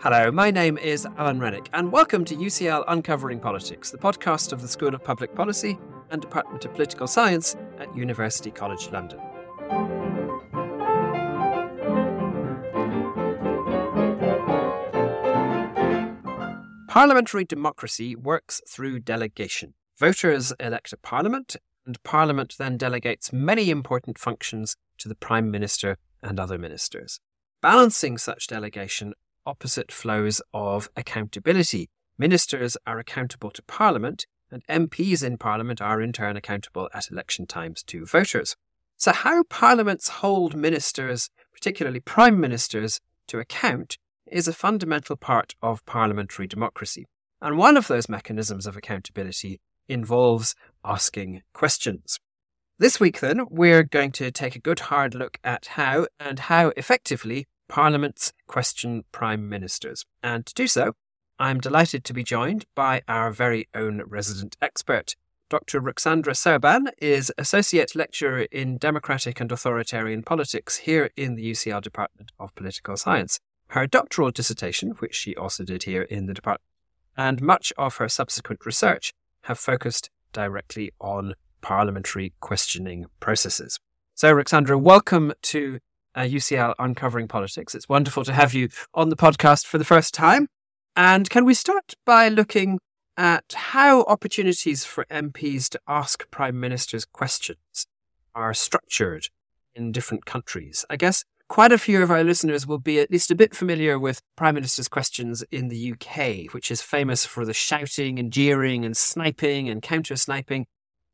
Hello, my name is Alan Renwick, and welcome to UCL Uncovering Politics, the podcast of the School of Public Policy and Department of Political Science at University College London. Parliamentary democracy works through delegation. Voters elect a parliament, and parliament then delegates many important functions to the Prime Minister and other ministers. Balancing such delegation opposite flows of accountability. Ministers are accountable to Parliament, and MPs in Parliament are in turn accountable at election times to voters. So, how parliaments hold ministers, particularly prime ministers, to account is a fundamental part of parliamentary democracy. And one of those mechanisms of accountability involves asking questions. This week, then, we're going to take a good hard look at how and how effectively parliaments question prime ministers. And to do so, I'm delighted to be joined by our very own resident expert. Dr. Ruxandra Serban is Associate Lecturer in Democratic and Authoritarian Politics here in the UCL Department of Political Science. Her doctoral dissertation, which she also did here in the department, and much of her subsequent research have focused directly on parliamentary questioning processes. So, Ruxandra, welcome to uh, UCL Uncovering Politics. It's wonderful to have you on the podcast for the first time. And can we start by looking at how opportunities for MPs to ask prime ministers questions are structured in different countries? I guess quite a few of our listeners will be at least a bit familiar with Prime Minister's questions in the UK, which is famous for the shouting and jeering and sniping and counter sniping.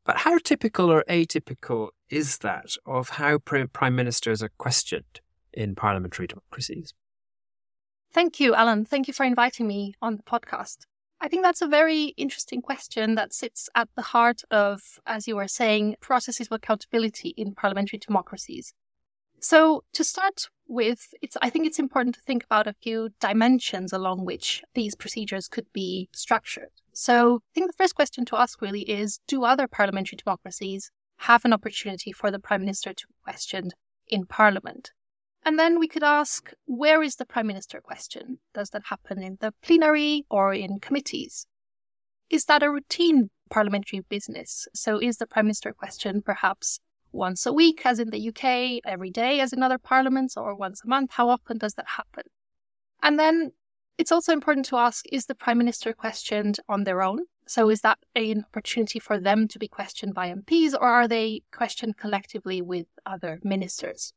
But how typical or atypical is that of how prime ministers are questioned in parliamentary democracies? Thank you, Alan. Thank you for inviting me on the podcast. I think that's a very interesting question that sits at the heart of, as you were saying, processes of accountability in parliamentary democracies. So to start with, it's, I think it's important to think about a few dimensions along which these procedures could be structured. So I think the first question to ask really is, do other parliamentary democracies have an opportunity for the Prime Minister to be questioned in Parliament? And then we could ask, where is the Prime Minister questioned? Does that happen in the plenary or in committees? Is that a routine parliamentary business? So is the Prime Minister questioned perhaps once a week, as in the UK, every day, as in other parliaments, or once a month? How often does that happen? And then it's also important to ask is the Prime Minister questioned on their own? So is that an opportunity for them to be questioned by MPs, or are they questioned collectively with other ministers?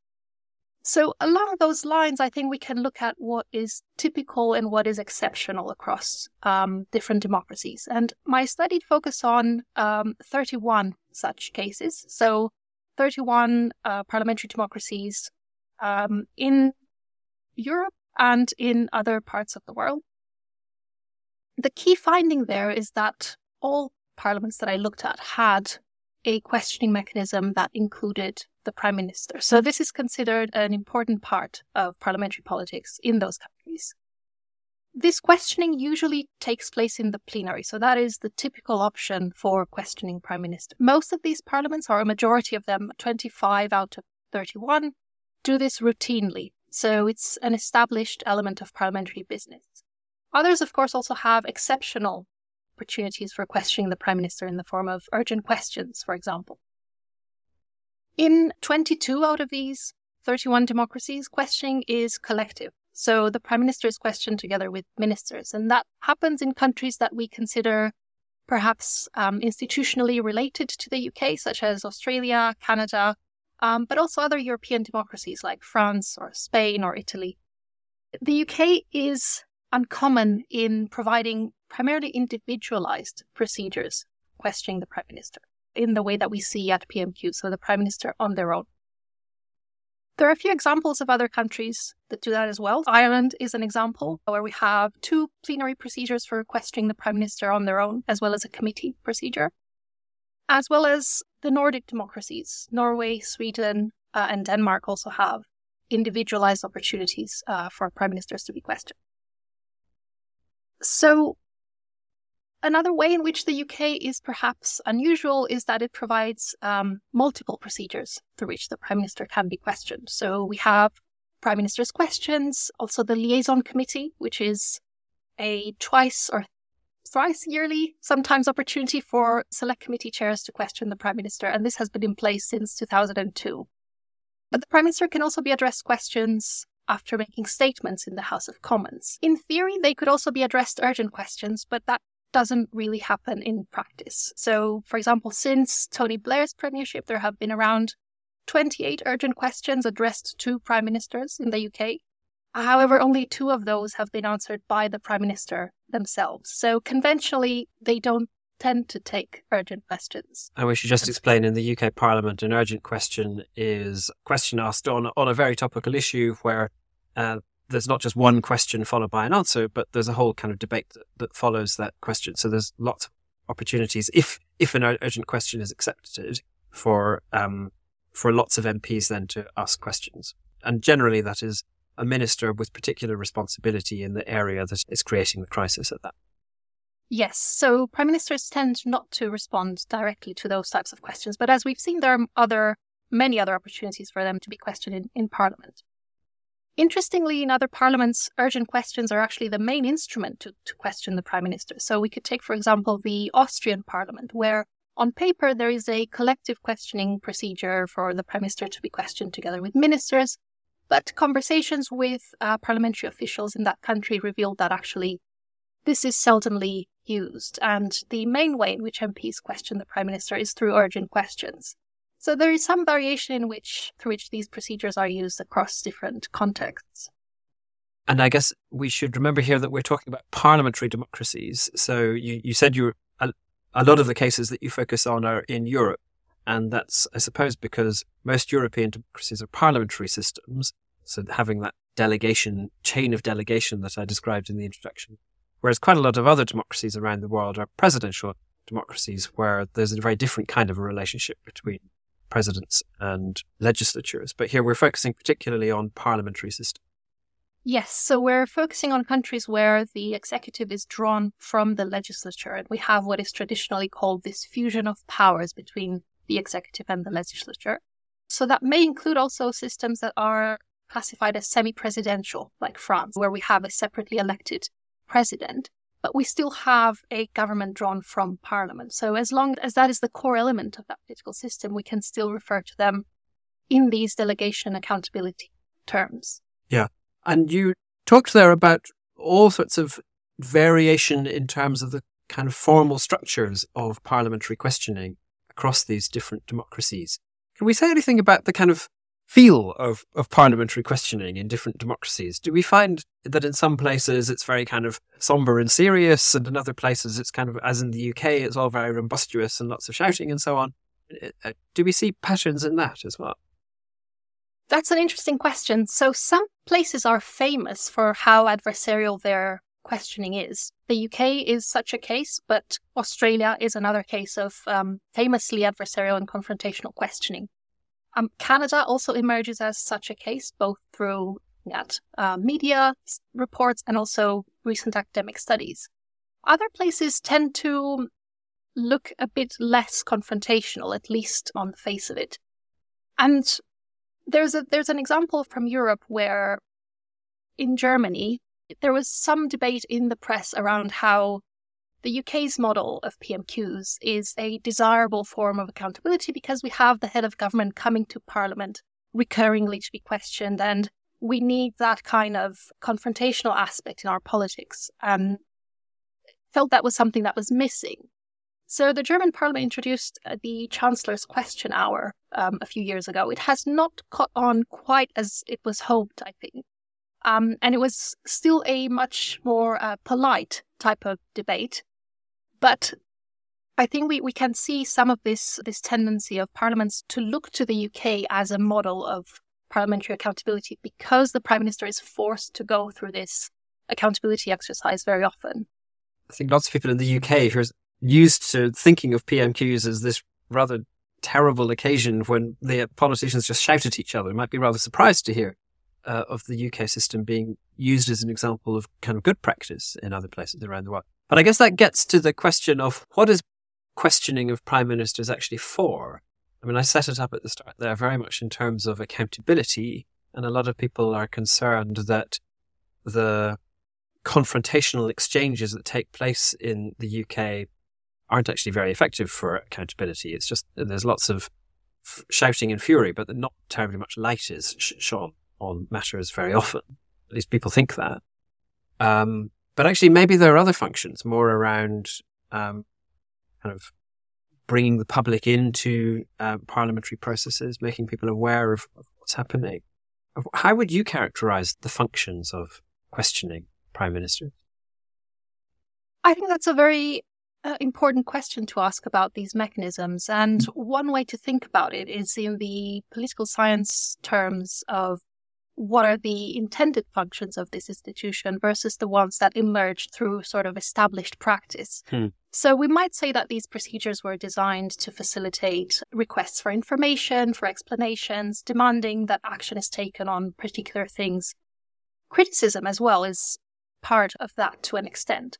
So, along those lines, I think we can look at what is typical and what is exceptional across um, different democracies. And my study focused on um, 31 such cases. So, 31 uh, parliamentary democracies um, in Europe and in other parts of the world. The key finding there is that all parliaments that I looked at had a questioning mechanism that included the prime minister. So this is considered an important part of parliamentary politics in those countries. This questioning usually takes place in the plenary, so that is the typical option for questioning prime minister. Most of these parliaments, or a majority of them, 25 out of 31, do this routinely. So it's an established element of parliamentary business. Others, of course, also have exceptional opportunities for questioning the prime minister in the form of urgent questions, for example. In 22 out of these 31 democracies, questioning is collective. So the prime minister is questioned together with ministers. And that happens in countries that we consider perhaps um, institutionally related to the UK, such as Australia, Canada, um, but also other European democracies like France or Spain or Italy. The UK is uncommon in providing primarily individualized procedures questioning the prime minister in the way that we see at PMQ, so the prime minister on their own. There are a few examples of other countries that do that as well. Ireland is an example where we have two plenary procedures for questioning the Prime Minister on their own, as well as a committee procedure, as well as the Nordic democracies. Norway, Sweden, uh, and Denmark also have individualized opportunities uh, for prime ministers to be questioned. So, Another way in which the UK is perhaps unusual is that it provides um, multiple procedures through which the Prime Minister can be questioned. So we have Prime Minister's questions, also the Liaison Committee, which is a twice or thrice yearly, sometimes opportunity for select committee chairs to question the Prime Minister, and this has been in place since 2002. But the Prime Minister can also be addressed questions after making statements in the House of Commons. In theory, they could also be addressed urgent questions, but that doesn't really happen in practice. So, for example, since Tony Blair's premiership, there have been around 28 urgent questions addressed to prime ministers in the UK. However, only two of those have been answered by the prime minister themselves. So, conventionally, they don't tend to take urgent questions. And we should just explain in the UK Parliament, an urgent question is a question asked on, on a very topical issue where uh, there's not just one question followed by an answer, but there's a whole kind of debate that, that follows that question. So there's lots of opportunities, if if an urgent question is accepted, for um, for lots of MPs then to ask questions. And generally, that is a minister with particular responsibility in the area that is creating the crisis at that. Yes, so prime ministers tend not to respond directly to those types of questions, but as we've seen, there are other many other opportunities for them to be questioned in, in Parliament. Interestingly, in other parliaments, urgent questions are actually the main instrument to, to question the prime minister. So we could take, for example, the Austrian parliament, where on paper there is a collective questioning procedure for the prime minister to be questioned together with ministers. But conversations with uh, parliamentary officials in that country revealed that actually this is seldomly used, and the main way in which MPs question the prime minister is through urgent questions. So there is some variation in which through which these procedures are used across different contexts. And I guess we should remember here that we're talking about parliamentary democracies. So you, you said you a, a lot of the cases that you focus on are in Europe. And that's, I suppose, because most European democracies are parliamentary systems. So having that delegation, chain of delegation that I described in the introduction. Whereas quite a lot of other democracies around the world are presidential democracies where there's a very different kind of a relationship between presidents and legislatures. But here we're focusing particularly on parliamentary systems. Yes, so we're focusing on countries where the executive is drawn from the legislature, and we have what is traditionally called this fusion of powers between the executive and the legislature. So that may include also systems that are classified as semi presidential, like France, where we have a separately elected president but we still have a government drawn from parliament. So as long as that is the core element of that political system, we can still refer to them in these delegation accountability terms. Yeah. And you talked there about all sorts of variation in terms of the kind of formal structures of parliamentary questioning across these different democracies. Can we say anything about the kind of feel of, of parliamentary questioning in different democracies? Do we find that in some places it's very kind of somber and serious, and in other places it's kind of, as in the UK, it's all very rumbustious and lots of shouting and so on? Uh, do we see patterns in that as well? That's an interesting question. So, some places are famous for how adversarial their questioning is. The UK is such a case, but Australia is another case of um, famously adversarial and confrontational questioning. Um, Canada also emerges as such a case, both through uh, media reports and also recent academic studies. Other places tend to look a bit less confrontational, at least on the face of it. And there's a there's an example from Europe where in Germany there was some debate in the press around how the UK's model of PMQs is a desirable form of accountability because we have the head of government coming to Parliament recurringly to be questioned, and we need that kind of confrontational aspect in our politics. And felt that was something that was missing. So the German Parliament introduced uh, the Chancellor's Question Hour um, a few years ago. It has not caught on quite as it was hoped, I think. Um, and it was still a much more uh, polite type of debate. But I think we, we can see some of this this tendency of parliaments to look to the UK as a model of parliamentary accountability because the prime minister is forced to go through this accountability exercise very often. I think lots of people in the UK who are used to thinking of PMQs as this rather terrible occasion when the politicians just shout at each other might be rather surprised to hear uh, of the UK system being used as an example of kind of good practice in other places around the world. But I guess that gets to the question of what is questioning of prime ministers actually for? I mean, I set it up at the start there very much in terms of accountability And a lot of people are concerned that the confrontational exchanges that take place in the UK aren't actually very effective for accountability. It's just there's lots of f- shouting and fury, but not terribly much light is sh- shone on matters very often. At least people think that. Um, but actually, maybe there are other functions more around um, kind of bringing the public into uh, parliamentary processes, making people aware of, of what's happening. How would you characterize the functions of questioning prime ministers? I think that's a very uh, important question to ask about these mechanisms. And one way to think about it is in the political science terms of what are the intended functions of this institution versus the ones that emerged through sort of established practice. Hmm. So we might say that these procedures were designed to facilitate requests for information, for explanations, demanding that action is taken on particular things. Criticism as well is part of that to an extent.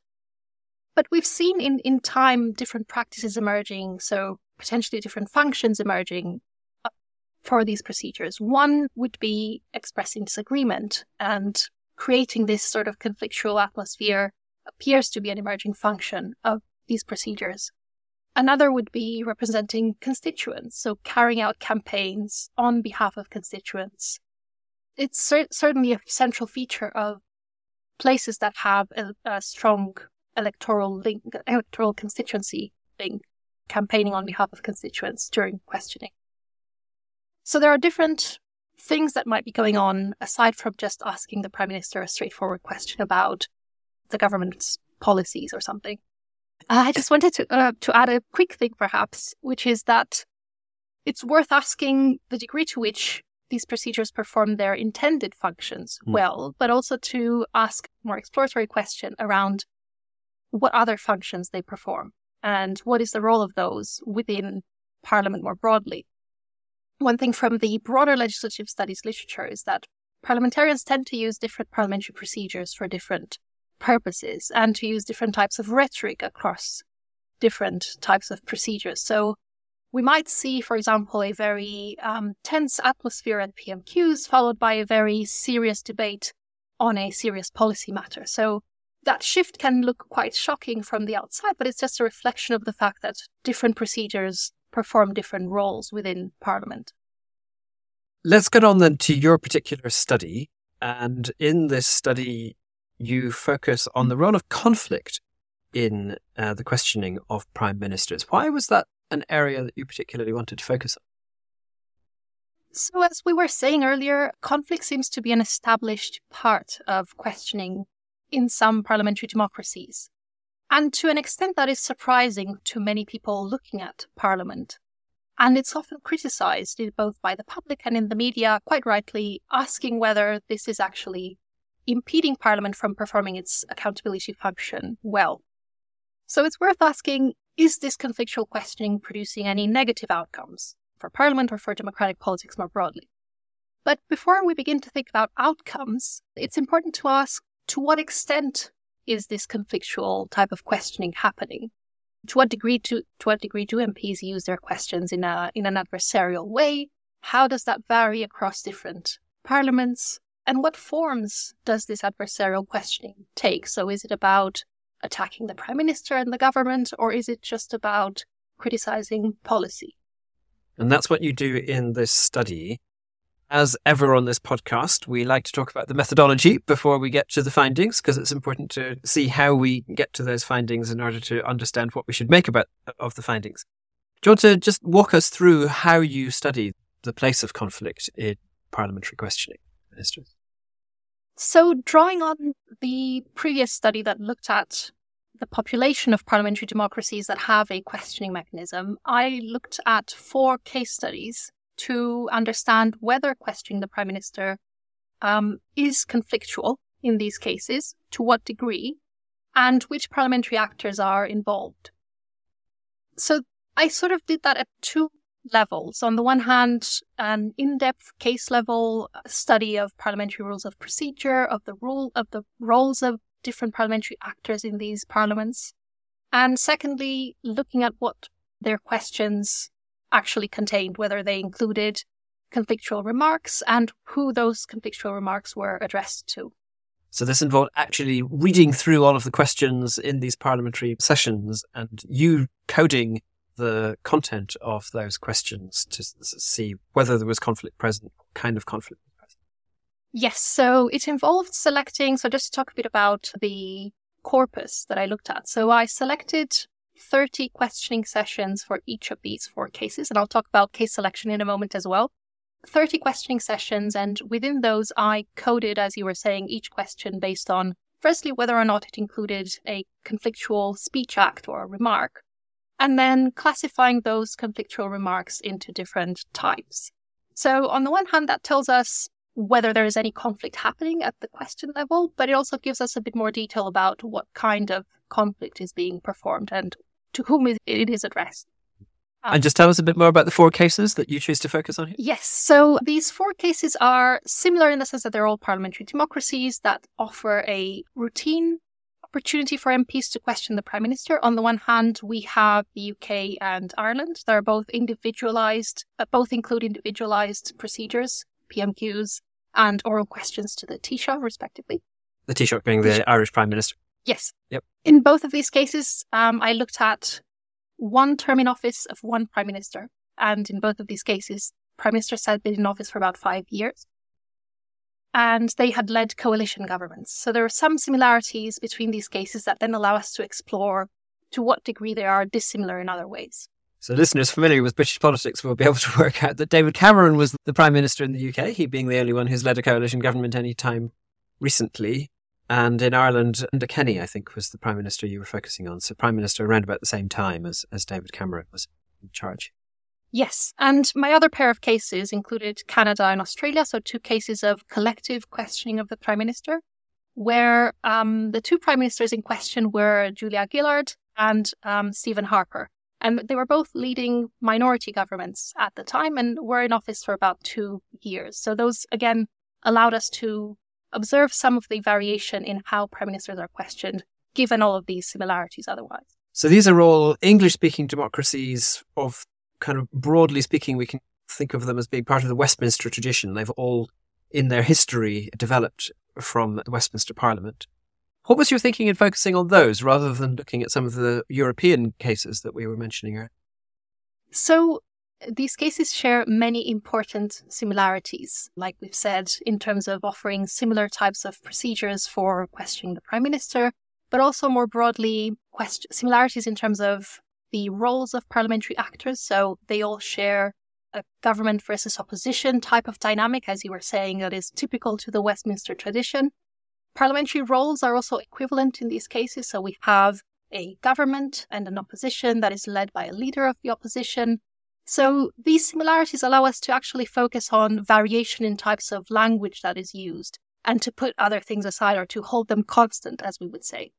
But we've seen in, in time different practices emerging, so potentially different functions emerging for these procedures. One would be expressing disagreement and creating this sort of conflictual atmosphere appears to be an emerging function of these procedures. Another would be representing constituents, so carrying out campaigns on behalf of constituents. It's cer- certainly a central feature of places that have a, a strong electoral link, electoral constituency link, campaigning on behalf of constituents during questioning. So there are different things that might be going on aside from just asking the prime minister a straightforward question about the government's policies or something. Uh, I just wanted to uh, to add a quick thing, perhaps, which is that it's worth asking the degree to which these procedures perform their intended functions mm. well, but also to ask more exploratory question around what other functions they perform and what is the role of those within Parliament more broadly. One thing from the broader legislative studies literature is that parliamentarians tend to use different parliamentary procedures for different purposes and to use different types of rhetoric across different types of procedures. So we might see, for example, a very um, tense atmosphere at PMQs followed by a very serious debate on a serious policy matter. So that shift can look quite shocking from the outside, but it's just a reflection of the fact that different procedures perform different roles within Parliament. Let's get on then to your particular study. And in this study, you focus on the role of conflict in uh, the questioning of prime ministers. Why was that an area that you particularly wanted to focus on? So, as we were saying earlier, conflict seems to be an established part of questioning in some parliamentary democracies. And to an extent that is surprising to many people looking at Parliament. And it's often criticized eh, both by the public and in the media, quite rightly, asking whether this is actually impeding Parliament from performing its accountability function well. So it's worth asking is this conflictual questioning producing any negative outcomes for Parliament or for democratic politics more broadly? But before we begin to think about outcomes, it's important to ask to what extent is this conflictual type of questioning happening? To what degree to, to what degree do MPs use their questions in a in an adversarial way? How does that vary across different parliaments? And what forms does this adversarial questioning take? So is it about attacking the prime minister and the government, or is it just about criticizing policy? And that's what you do in this study. As ever on this podcast, we like to talk about the methodology before we get to the findings because it's important to see how we get to those findings in order to understand what we should make about of the findings. Do you want to just walk us through how you study the place of conflict in parliamentary questioning, ministers? So, drawing on the previous study that looked at the population of parliamentary democracies that have a questioning mechanism, I looked at four case studies to understand whether questioning the prime minister um, is conflictual in these cases, to what degree, and which parliamentary actors are involved. So I sort of did that at two levels. On the one hand, an in-depth case level study of parliamentary rules of procedure, of the rule of the roles of different parliamentary actors in these parliaments. And secondly, looking at what their questions actually contained, whether they included conflictual remarks and who those conflictual remarks were addressed to. So this involved actually reading through all of the questions in these parliamentary sessions and you coding the content of those questions to see whether there was conflict present, what kind of conflict was present. Yes, so it involved selecting. So just to talk a bit about the corpus that I looked at. So I selected 30 questioning sessions for each of these four cases, and I'll talk about case selection in a moment as well. 30 questioning sessions, and within those, I coded, as you were saying, each question based on firstly whether or not it included a conflictual speech act or a remark, and then classifying those conflictual remarks into different types. So, on the one hand, that tells us whether there is any conflict happening at the question level, but it also gives us a bit more detail about what kind of conflict is being performed and to whom it is addressed. Um, and just tell us a bit more about the four cases that you choose to focus on here. Yes. So these four cases are similar in the sense that they're all parliamentary democracies that offer a routine opportunity for MPs to question the Prime Minister. On the one hand, we have the UK and Ireland. They're both individualized, uh, both include individualized procedures, PMQs, and oral questions to the Taoiseach, respectively. The Taoiseach being the. Irish Prime Minister. Yes. Yep. In both of these cases, um, I looked at one term in office of one prime minister. And in both of these cases, prime ministers had been in office for about five years. And they had led coalition governments. So there are some similarities between these cases that then allow us to explore to what degree they are dissimilar in other ways. So listeners familiar with British politics will be able to work out that David Cameron was the Prime Minister in the UK, he being the only one who's led a coalition government any time recently. And in Ireland, Enda Kenny, I think, was the Prime Minister you were focusing on. So Prime Minister around about the same time as, as David Cameron was in charge. Yes. And my other pair of cases included Canada and Australia. So two cases of collective questioning of the Prime Minister, where um, the two Prime Ministers in question were Julia Gillard and um, Stephen Harper. And they were both leading minority governments at the time and were in office for about two years. So those, again, allowed us to observe some of the variation in how prime ministers are questioned, given all of these similarities otherwise. So these are all English speaking democracies of kind of broadly speaking, we can think of them as being part of the Westminster tradition. They've all, in their history, developed from the Westminster Parliament. What was your thinking in focusing on those rather than looking at some of the European cases that we were mentioning earlier? So, these cases share many important similarities, like we've said, in terms of offering similar types of procedures for questioning the Prime Minister, but also more broadly, quest- similarities in terms of the roles of parliamentary actors. So they all share a government versus opposition type of dynamic, as you were saying, that is typical to the Westminster tradition. Parliamentary roles are also equivalent in these cases. So we have a government and an opposition that is led by a leader of the opposition so these similarities allow us to actually focus on variation in types of language that is used and to put other things aside or to hold them constant, as we would say.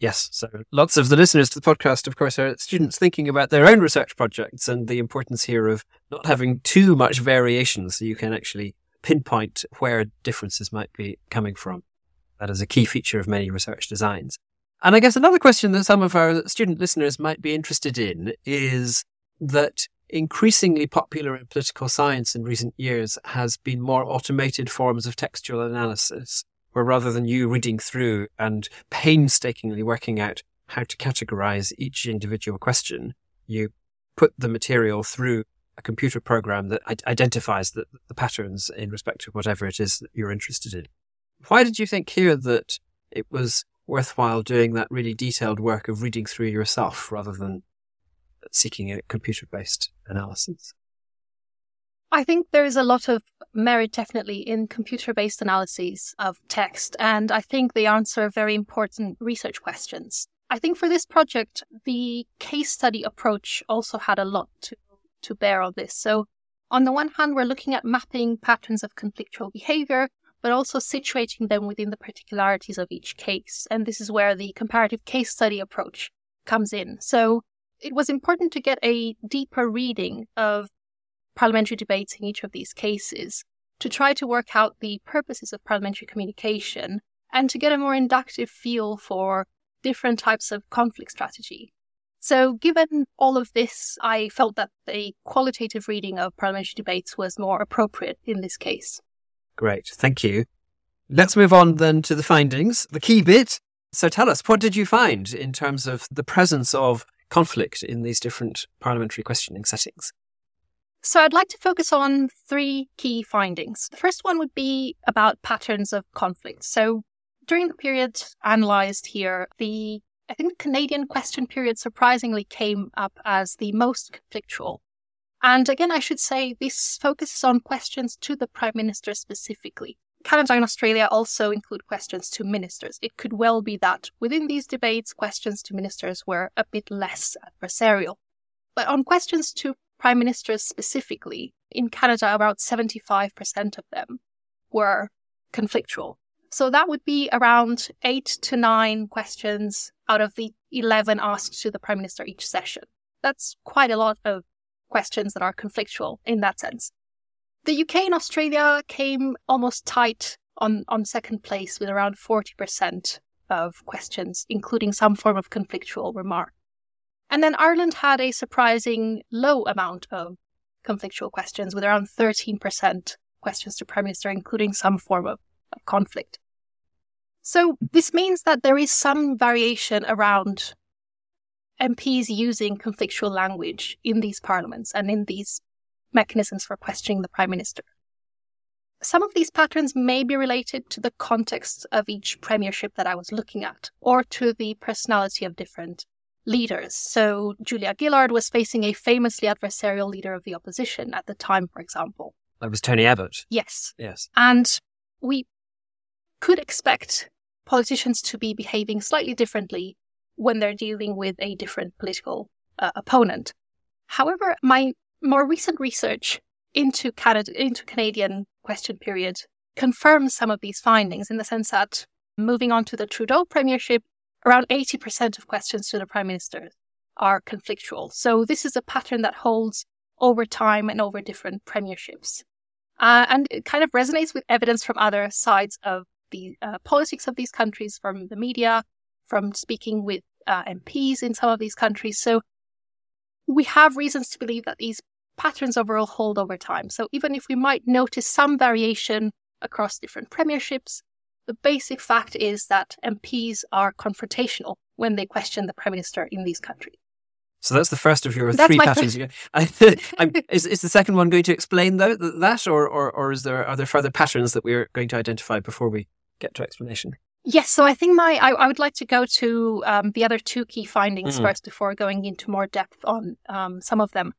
Yes. So lots of the listeners to the podcast, of course, are students thinking about their own research projects and the importance here of not having too much variation so you can actually pinpoint where differences might be coming from. That is a key feature of many research designs. And I guess another question that some of our student listeners might be interested in is that increasingly popular in political science in recent years has been more automated forms of textual analysis, where rather than you reading through and painstakingly working out how to categorize each individual question, you put the material through a computer program that identifies the, the patterns in respect to whatever it is that you're interested in. Why did you think here that it was worthwhile doing that really detailed work of reading through yourself rather than seeking a computer based analysis? I think there is a lot of merit definitely in computer based analyses of text, and I think they answer very important research questions. I think for this project, the case study approach also had a lot to, to bear on this. So, on the one hand, we're looking at mapping patterns of conflictual behavior, but also situating them within the particularities of each case. And this is where the comparative case study approach comes in. So, it was important to get a deeper reading of parliamentary debates in each of these cases to try to work out the purposes of parliamentary communication and to get a more inductive feel for different types of conflict strategy. So, given all of this, I felt that a qualitative reading of parliamentary debates was more appropriate in this case. Great, thank you. Let's move on then to the findings, the key bit. So, tell us, what did you find in terms of the presence of conflict in these different parliamentary questioning settings? So, I'd like to focus on three key findings. The first one would be about patterns of conflict. So, during the period analysed here, the I think the Canadian question period surprisingly came up as the most conflictual. And again, I should say this focuses on questions to the Prime Minister specifically. Canada and Australia also include questions to ministers. It could well be that within these debates, questions to ministers were a bit less adversarial. But on questions to prime ministers specifically, in Canada, about 75% of them were conflictual. So that would be around eight to nine questions out of the 11 asked to the Prime Minister each session. That's quite a lot of questions that are conflictual in that sense. The UK and Australia came almost tight on, on second place with around 40% of questions, including some form of conflictual remark. And then Ireland had a surprising low amount of conflictual questions, with around 13% questions to Prime Minister, including some form of of conflict. So this means that there is some variation around MPs using conflictual language in these parliaments and in these mechanisms for questioning the prime minister. Some of these patterns may be related to the context of each premiership that I was looking at, or to the personality of different leaders. So, Julia Gillard was facing a famously adversarial leader of the opposition at the time, for example. That was Tony Abbott. Yes. Yes. And we could expect politicians to be behaving slightly differently when they're dealing with a different political uh, opponent. However, my more recent research into Canada, into Canadian question period confirms some of these findings in the sense that moving on to the Trudeau premiership, around 80% of questions to the prime minister are conflictual. So this is a pattern that holds over time and over different premierships. Uh, and it kind of resonates with evidence from other sides of the uh, politics of these countries, from the media, from speaking with uh, MPs in some of these countries. So we have reasons to believe that these patterns overall hold over time. So even if we might notice some variation across different premierships, the basic fact is that MPs are confrontational when they question the prime minister in these countries. So that's the first of your That's three patterns. is, is the second one going to explain though that, or, or or is there are there further patterns that we're going to identify before we get to explanation? Yes, so I think my I, I would like to go to um, the other two key findings Mhm. first before going into more depth on um, some of them.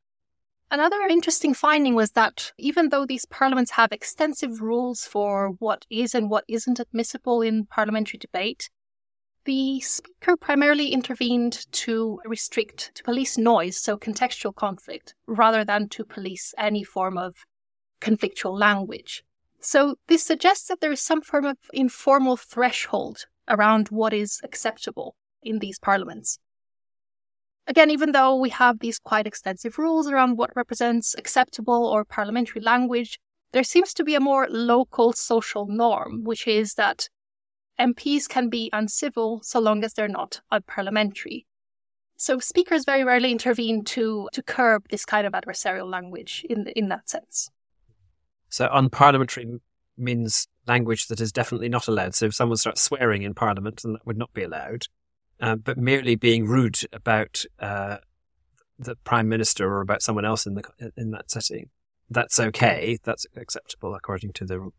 Another interesting finding was that even though these parliaments have extensive rules for what is and what isn't admissible in parliamentary debate, the speaker primarily intervened to restrict, to police noise, so contextual conflict, rather than to police any form of conflictual language. So this suggests that there is some form of informal threshold around what is acceptable in these parliaments. Again, even though we have these quite extensive rules around what represents acceptable or parliamentary language, there seems to be a more local social norm, which is that MPs can be uncivil so long as they're not unparliamentary. So speakers very rarely intervene to, to curb this kind of adversarial language in, in that sense. So unparliamentary means language that is definitely not allowed. So if someone starts swearing in Parliament, then that would not be allowed. Uh, but merely being rude about uh, the Prime Minister or about someone else in the in that setting, that's okay. That's acceptable according to the rule.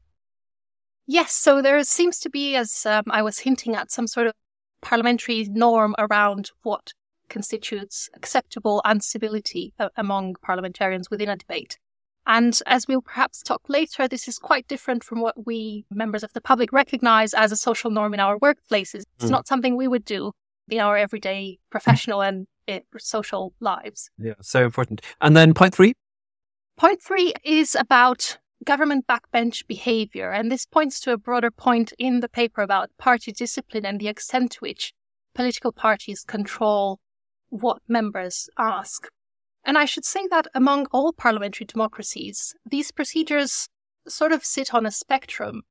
Yes, so there seems to be, as um, I was hinting at, some sort of parliamentary norm around what constitutes acceptable uncivility a- among parliamentarians within a debate. And as we'll perhaps talk later, this is quite different from what we, members of the public, recognize as a social norm in our workplaces. It's Mm. not something we would do in our everyday professional and uh, social lives. Yeah, so important. And then point three. Point three is about government backbench behavior, and this points to a broader point in the paper about party discipline and the extent to which political parties control what members ask. And I should say that among all parliamentary democracies, these procedures sort of sit on a spectrum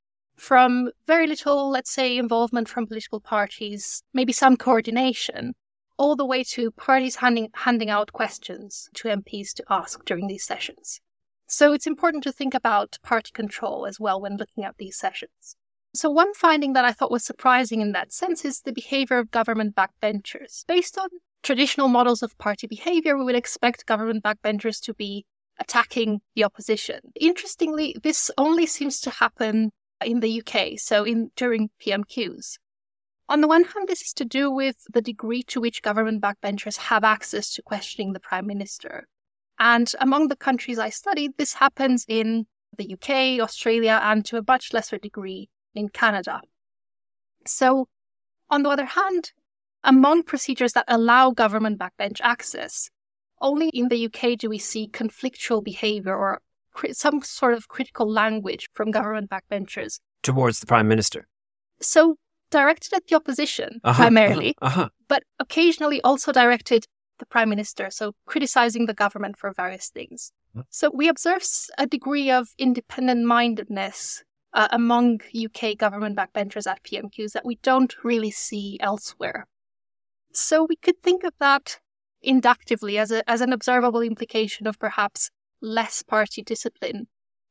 from very little, let's say, involvement from political parties, maybe some coordination, all the way to parties handing, handing out questions to MPs to ask during these sessions. So it's important to think about party control as well when looking at these sessions. So, one finding that I thought was surprising in that sense is the behavior of government backbenchers. Based on traditional models of party behavior, we would expect government backbenchers to be attacking the opposition. Interestingly, this only seems to happen in the UK, so in during PMQs. On the one hand, this is to do with the degree to which government backbenchers have access to questioning the prime minister. And among the countries I studied, this happens in the UK, Australia, and to a much lesser degree in Canada. So, on the other hand, among procedures that allow government backbench access, only in the UK do we see conflictual behavior or some sort of critical language from government backbenchers towards the prime minister. So, directed at the opposition uh-huh, primarily, uh-huh, uh-huh. but occasionally also directed the prime minister, so criticizing the government for various things. Mm-hmm. So we observe a degree of independent mindedness uh, among UK government backbenchers at PMQs that we don't really see elsewhere. So we could think of that inductively as, a, as an observable implication of perhaps less party discipline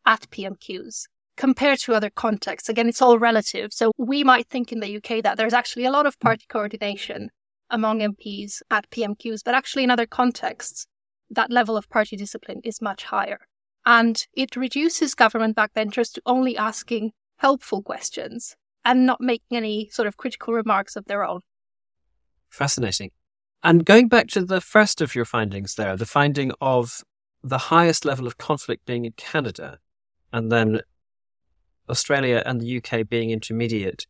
at PMQs compared to other contexts. Again, it's all relative. So we might think in the UK that there's actually a lot of party coordination among MPs at PMQs, but actually in other contexts, that level of party discipline is much higher. And it reduces government backbenchers to only asking helpful questions and not making any sort of critical remarks of their own. Fascinating. And going back to the first of your findings there, the finding of the highest level of conflict being in Canada, and then Australia and the UK being intermediate,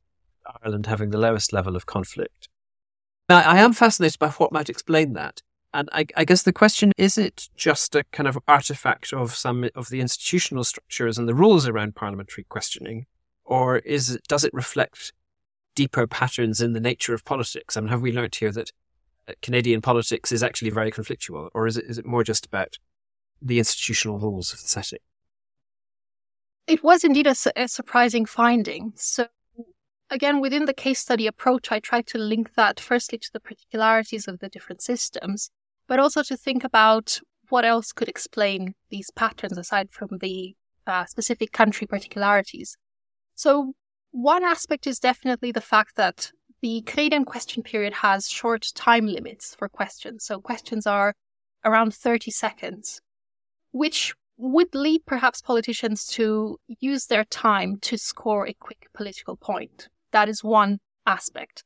Ireland having the lowest level of conflict. Now, I am fascinated by what might explain that. And I, I, guess the question is it just a kind of artifact of some of the institutional structures and the rules around parliamentary questioning, or is it, does it reflect deeper patterns in the nature of politics? I mean, have we learnt here that uh, Canadian politics is actually very conflictual, or is it, is it more just about the institutional rules of the setting? It was indeed a, a surprising finding. So again, within the case study approach, I tried to link that firstly to the particularities of the different systems, but also to think about what else could explain these patterns aside from the uh, specific country particularities. So, one aspect is definitely the fact that the Canadian question period has short time limits for questions. So, questions are around 30 seconds, which would lead perhaps politicians to use their time to score a quick political point. That is one aspect.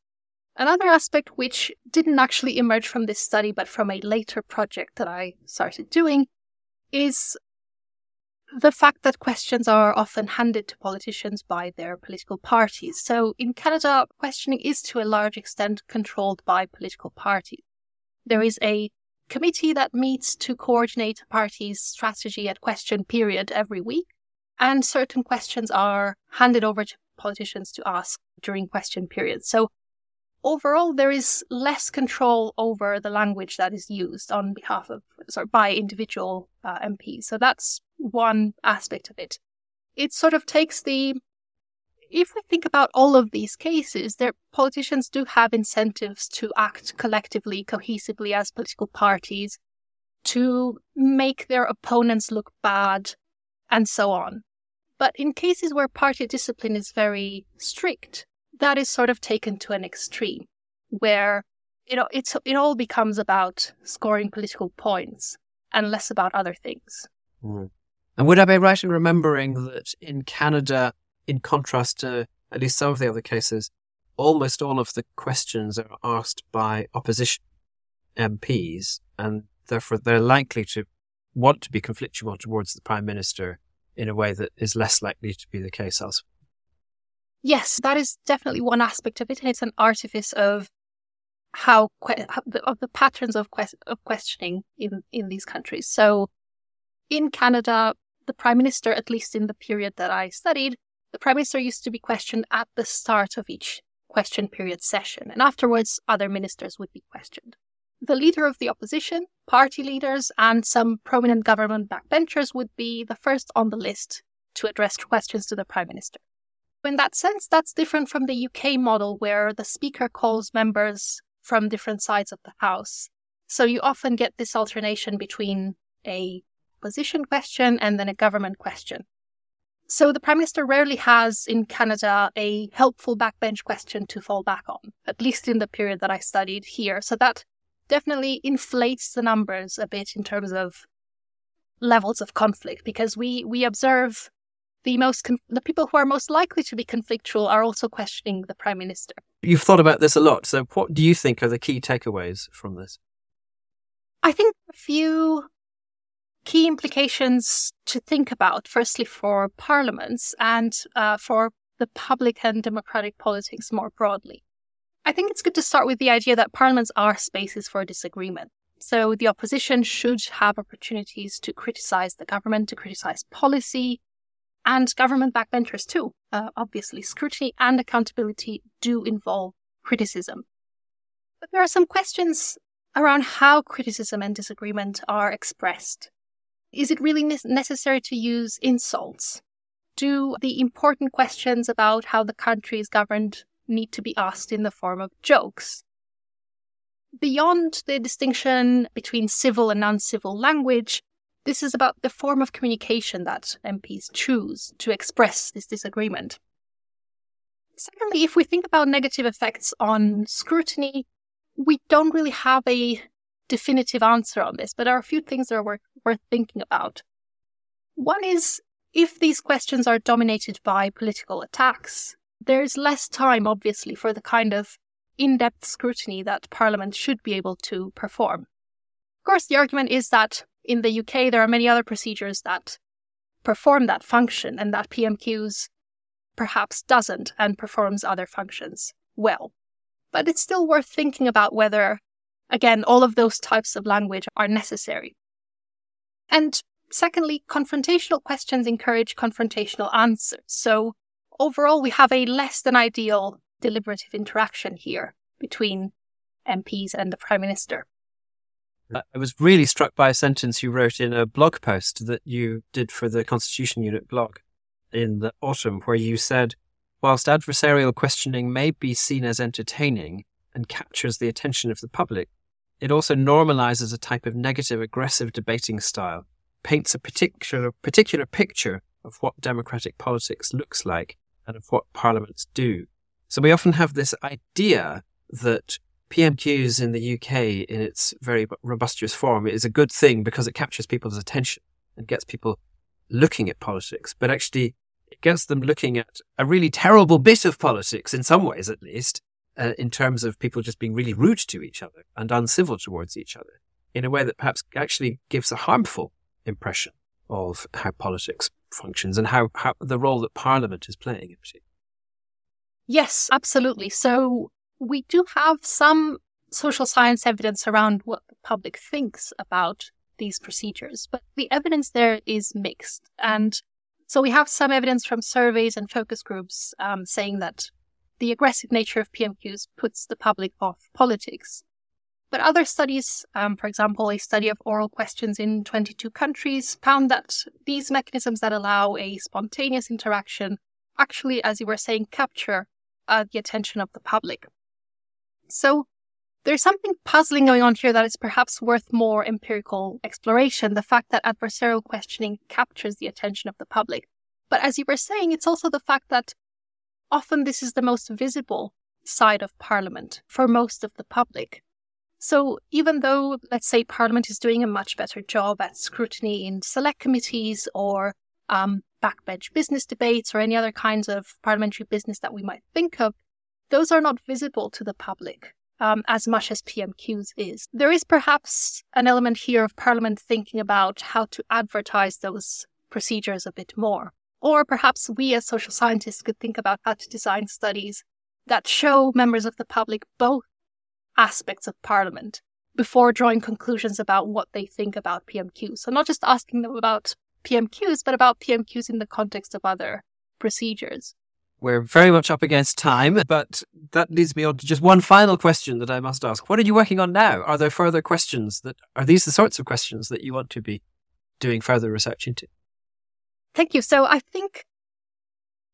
Another aspect which didn't actually emerge from this study, but from a later project that I started doing, is the fact that questions are often handed to politicians by their political parties. So in Canada, questioning is to a large extent controlled by political parties. There is a committee that meets to coordinate a party's strategy at question period every week, and certain questions are handed over to politicians to ask during question periods. So overall, there is less control over the language that is used on behalf of, sorry, by individual uh, MPs. So that's one aspect of it. It sort of takes the, if we think about all of these cases, their politicians do have incentives to act collectively, cohesively as political parties, to make their opponents look bad, and so on. But in cases where party discipline is very strict, that is sort of taken to an extreme where you know it's it all becomes about scoring political points and less about other things. Mm. And would I be right in remembering that in Canada, in contrast to at least some of the other cases, almost all of the questions are asked by opposition MPs, and therefore they're likely to want to be conflictual towards the prime minister in a way that is less likely to be the case elsewhere. Yes, that is definitely one aspect of it, and it's an artifice of how, que- of the patterns of, of questioning in in these countries. So, in Canada, the prime minister, at least in the period that I studied, the prime minister used to be questioned at the start of each question period session, and afterwards, other ministers would be questioned. The leader of the opposition, party leaders, and some prominent government backbenchers would be the first on the list to address questions to the prime minister. In that sense, that's different from the UK model where the speaker calls members from different sides of the House. So you often get this alternation between a position question and then a government question. So the Prime Minister rarely has in Canada a helpful backbench question to fall back on, at least in the period that I studied here. So that definitely inflates the numbers a bit in terms of levels of conflict because we we observe the most the people who are most likely to be conflictual are also questioning the prime minister. You've thought about this a lot. So what do you think are the key takeaways from this? I think a few key implications to think about, firstly for parliaments and uh, for the public and democratic politics more broadly. I think it's good to start with the idea that parliaments are spaces for disagreement. So the opposition should have opportunities to criticize the government, to criticize policy, and government backbenchers too. Uh, obviously, scrutiny and accountability do involve criticism. But there are some questions around how criticism and disagreement are expressed. Is it really ne- necessary to use insults? Do the important questions about how the country is governed need to be asked in the form of jokes? Beyond the distinction between civil and uncivil language, this is about the form of communication that MPs choose to express this disagreement. Secondly, if we think about negative effects on scrutiny, we don't really have a definitive answer on this, but there are a few things that are worth, worth thinking about. One is if these questions are dominated by political attacks, there's less time, obviously, for the kind of in depth scrutiny that Parliament should be able to perform. Of course, the argument is that in the UK there are many other procedures that perform that function and that PMQs perhaps doesn't and performs other functions well. But it's still worth thinking about whether Again, all of those types of language are necessary. And secondly, confrontational questions encourage confrontational answers. So overall, we have a less than ideal deliberative interaction here between MPs and the Prime Minister. I was really struck by a sentence you wrote in a blog post that you did for the Constitution Unit blog in the autumn, where you said, whilst adversarial questioning may be seen as entertaining, and captures the attention of the public. It also normalizes a type of negative, aggressive debating style, paints a particular, particular picture of what democratic politics looks like and of what parliaments do. So we often have this idea that PMQs in the UK, in its very robustious form, is a good thing because it captures people's attention and gets people looking at politics. But actually, it gets them looking at a really terrible bit of politics, in some ways at least, uh, in terms of people just being really rude to each other and uncivil towards each other in a way that perhaps actually gives a harmful impression of how politics functions and how, how the role that parliament is playing in particular. Yes, absolutely. So we do have some social science evidence around what the public thinks about these procedures, but the evidence there is mixed. And so we have some evidence from surveys and focus groups um, saying that the aggressive nature of PMQs puts the public off politics. But other studies, um, for example, a study of oral questions in 22 countries, found that these mechanisms that allow a spontaneous interaction actually, as you were saying, capture uh, the attention of the public. So there's something puzzling going on here that is perhaps worth more empirical exploration the fact that adversarial questioning captures the attention of the public. But as you were saying, it's also the fact that often this is the most visible side of Parliament for most of the public. So even though, let's say, Parliament is doing a much better job at scrutiny in select committees or um, backbench business debates or any other kinds of parliamentary business that we might think of, those are not visible to the public um, as much as PMQs is. There is perhaps an element here of Parliament thinking about how to advertise those procedures a bit more. Or perhaps we as social scientists could think about how to design studies that show members of the public both aspects of Parliament before drawing conclusions about what they think about PMQs. So, not just asking them about PMQs, but about PMQs in the context of other procedures. We're very much up against time, but that leads me on to just one final question that I must ask. What are you working on now? Are there further questions that are these the sorts of questions that you want to be doing further research into? Thank you. So I think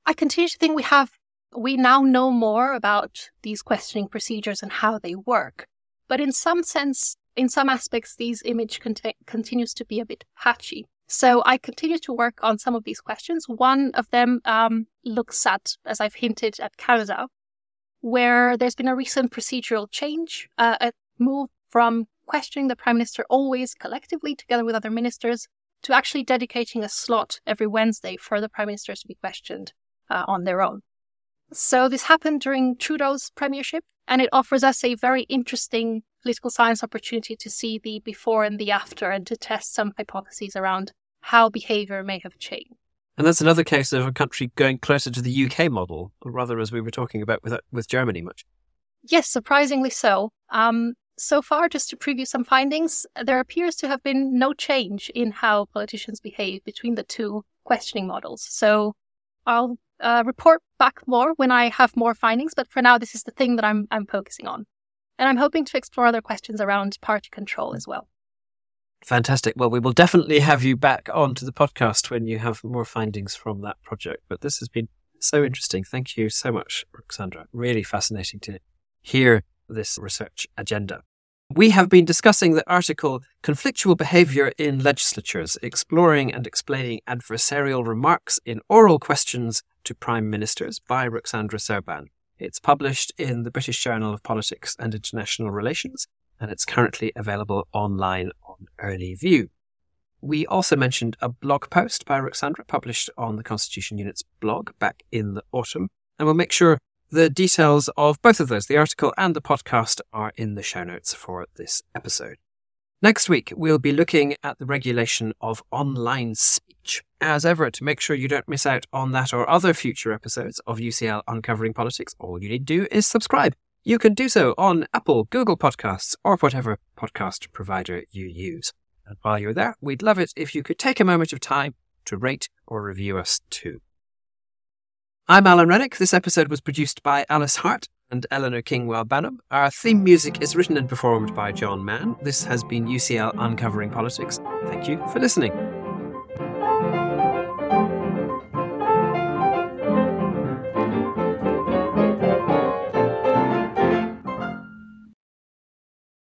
I continue to think we have We now know more about these questioning procedures and how they work. But in some sense, in some aspects, these image cont- continues to be a bit patchy. So I continue to work on some of these questions. One of them um, looks at, as I've hinted, at Canada, where there's been a recent procedural change, uh, a move from questioning the prime minister always collectively together with other ministers to actually dedicating a slot every Wednesday for the prime ministers to be questioned uh, on their own. So this happened during Trudeau's premiership, and it offers us a very interesting political science opportunity to see the before and the after and to test some hypotheses around how behavior may have changed. And that's another case of a country going closer to the UK model, or rather, as we were talking about with, with Germany much. Yes, surprisingly so. Um, so far, just to preview some findings, there appears to have been no change in how politicians behave between the two questioning models. So I'll uh, report back more when I have more findings, but for now, this is the thing that I'm, I'm focusing on. And I'm hoping to explore other questions around party control as well. Fantastic. Well, we will definitely have you back onto the podcast when you have more findings from that project. But this has been so interesting. Thank you so much, Ruxandra. Really fascinating to hear this research agenda. We have been discussing the article Conflictual Behaviour in Legislatures, exploring and explaining adversarial remarks in oral questions to Prime Ministers by Ruxandra Serban. It's published in the British Journal of Politics and International Relations, and it's currently available online on Early View. We also mentioned a blog post by Ruxandra published on the Constitution Unit's blog back in the autumn, and we'll make sure the details of both of those, the article and the podcast, are in the show notes for this episode. Next week, we'll be looking at the regulation of online speech. As ever, to make sure you don't miss out on that or other future episodes of UCL Uncovering Politics, all you need to do is subscribe. You can do so on Apple, Google Podcasts, or whatever podcast provider you use. And while you're there, we'd love it if you could take a moment of time to rate or review us too. I'm Alan Renwick. This episode was produced by Alice Hart and Eleanor Kingwell Banham. Our theme music is written and performed by John Mann. This has been UCL Uncovering Politics. Thank you for listening.